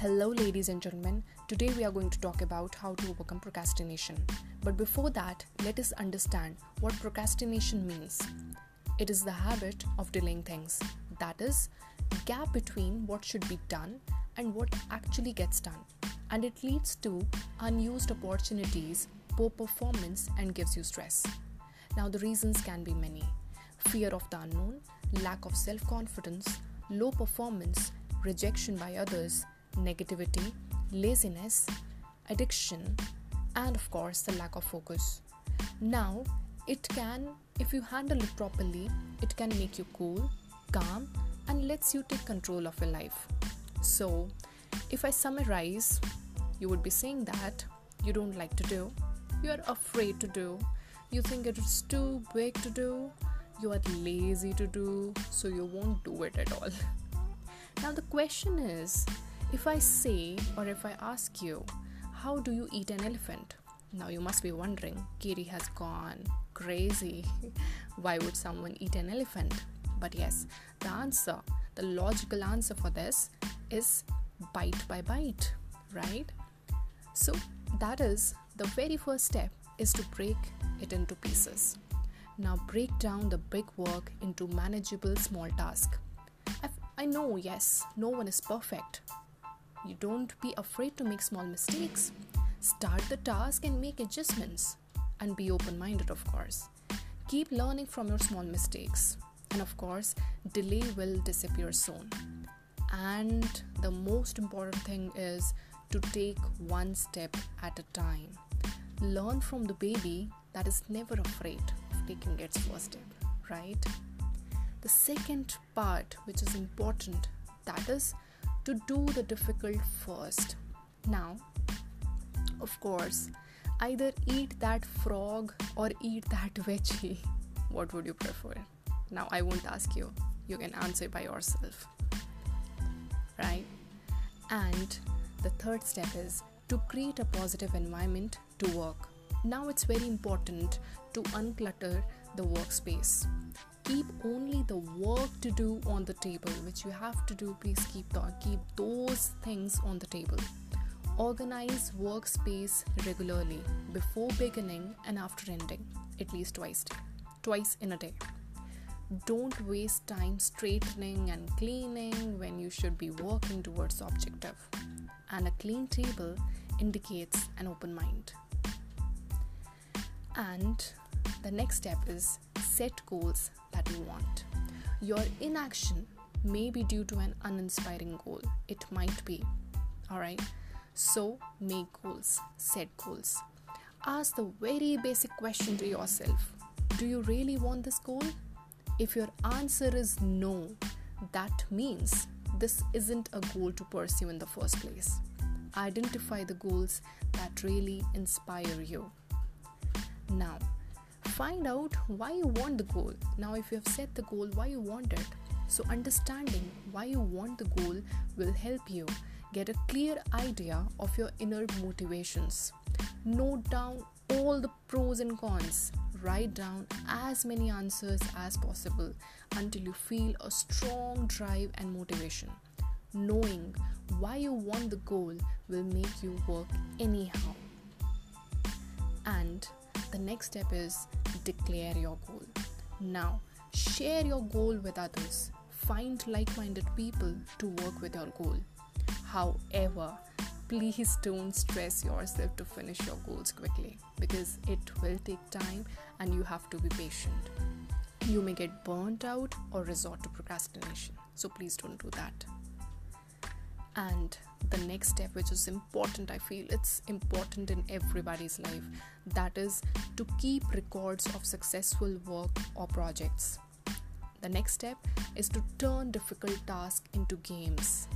Hello, ladies and gentlemen. Today we are going to talk about how to overcome procrastination. But before that, let us understand what procrastination means. It is the habit of delaying things. That is, the gap between what should be done and what actually gets done. And it leads to unused opportunities, poor performance, and gives you stress. Now, the reasons can be many fear of the unknown, lack of self confidence, low performance, rejection by others, negativity, laziness, addiction, and of course, the lack of focus. Now, it can, if you handle it properly, it can make you cool, calm, and lets you take control of your life. So, if I summarize, you would be saying that you don't like to do, you are afraid to do, you think it is too big to do, you are lazy to do, so you won't do it at all. Now, the question is if I say or if I ask you, how do you eat an elephant? Now, you must be wondering, Kiri has gone crazy. Why would someone eat an elephant? But yes, the answer, the logical answer for this is bite by bite, right? So, that is the very first step is to break it into pieces. Now, break down the big work into manageable small tasks. I know, yes, no one is perfect. You don't be afraid to make small mistakes. Start the task and make adjustments. And be open minded, of course. Keep learning from your small mistakes. And of course, delay will disappear soon. And the most important thing is to take one step at a time. Learn from the baby that is never afraid of taking its first step, right? The second part, which is important, that is to do the difficult first. Now, of course, either eat that frog or eat that veggie. What would you prefer? Now, I won't ask you, you can answer by yourself. Right? And the third step is to create a positive environment to work. Now, it's very important to unclutter the workspace. Keep only the work to do on the table which you have to do please keep the, keep those things on the table. Organize workspace regularly before beginning and after ending at least twice twice in a day. Don't waste time straightening and cleaning when you should be working towards objective. And a clean table indicates an open mind. And the next step is set goals that you want. Your inaction may be due to an uninspiring goal. It might be. Alright? So make goals, set goals. Ask the very basic question to yourself Do you really want this goal? If your answer is no, that means this isn't a goal to pursue in the first place. Identify the goals that really inspire you. Now, find out why you want the goal. Now, if you have set the goal, why you want it. So, understanding why you want the goal will help you get a clear idea of your inner motivations. Note down all the pros and cons. Write down as many answers as possible until you feel a strong drive and motivation. Knowing why you want the goal will make you work anyhow. And the next step is declare your goal. Now, share your goal with others. Find like minded people to work with your goal. However, please don't stress yourself to finish your goals quickly because it will take time and you have to be patient. You may get burnt out or resort to procrastination. So please don't do that. Next step, which is important, I feel it's important in everybody's life, that is to keep records of successful work or projects. The next step is to turn difficult tasks into games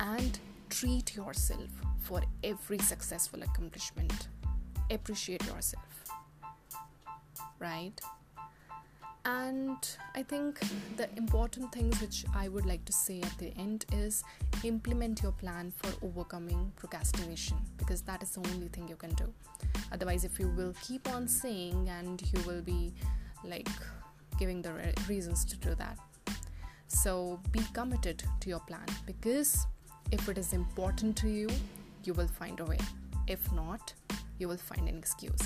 and treat yourself for every successful accomplishment. Appreciate yourself. Right? And I think the important things which I would like to say at the end is implement your plan for overcoming procrastination because that is the only thing you can do. Otherwise, if you will keep on saying and you will be like giving the re- reasons to do that. So be committed to your plan because If it is important to you, you will find a way. If not, you will find an excuse.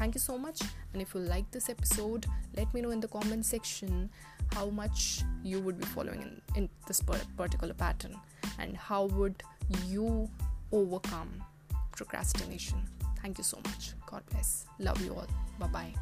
Thank you so much. And if you like this episode, let me know in the comment section how much you would be following in, in this particular pattern and how would you overcome procrastination. Thank you so much. God bless. Love you all. Bye bye.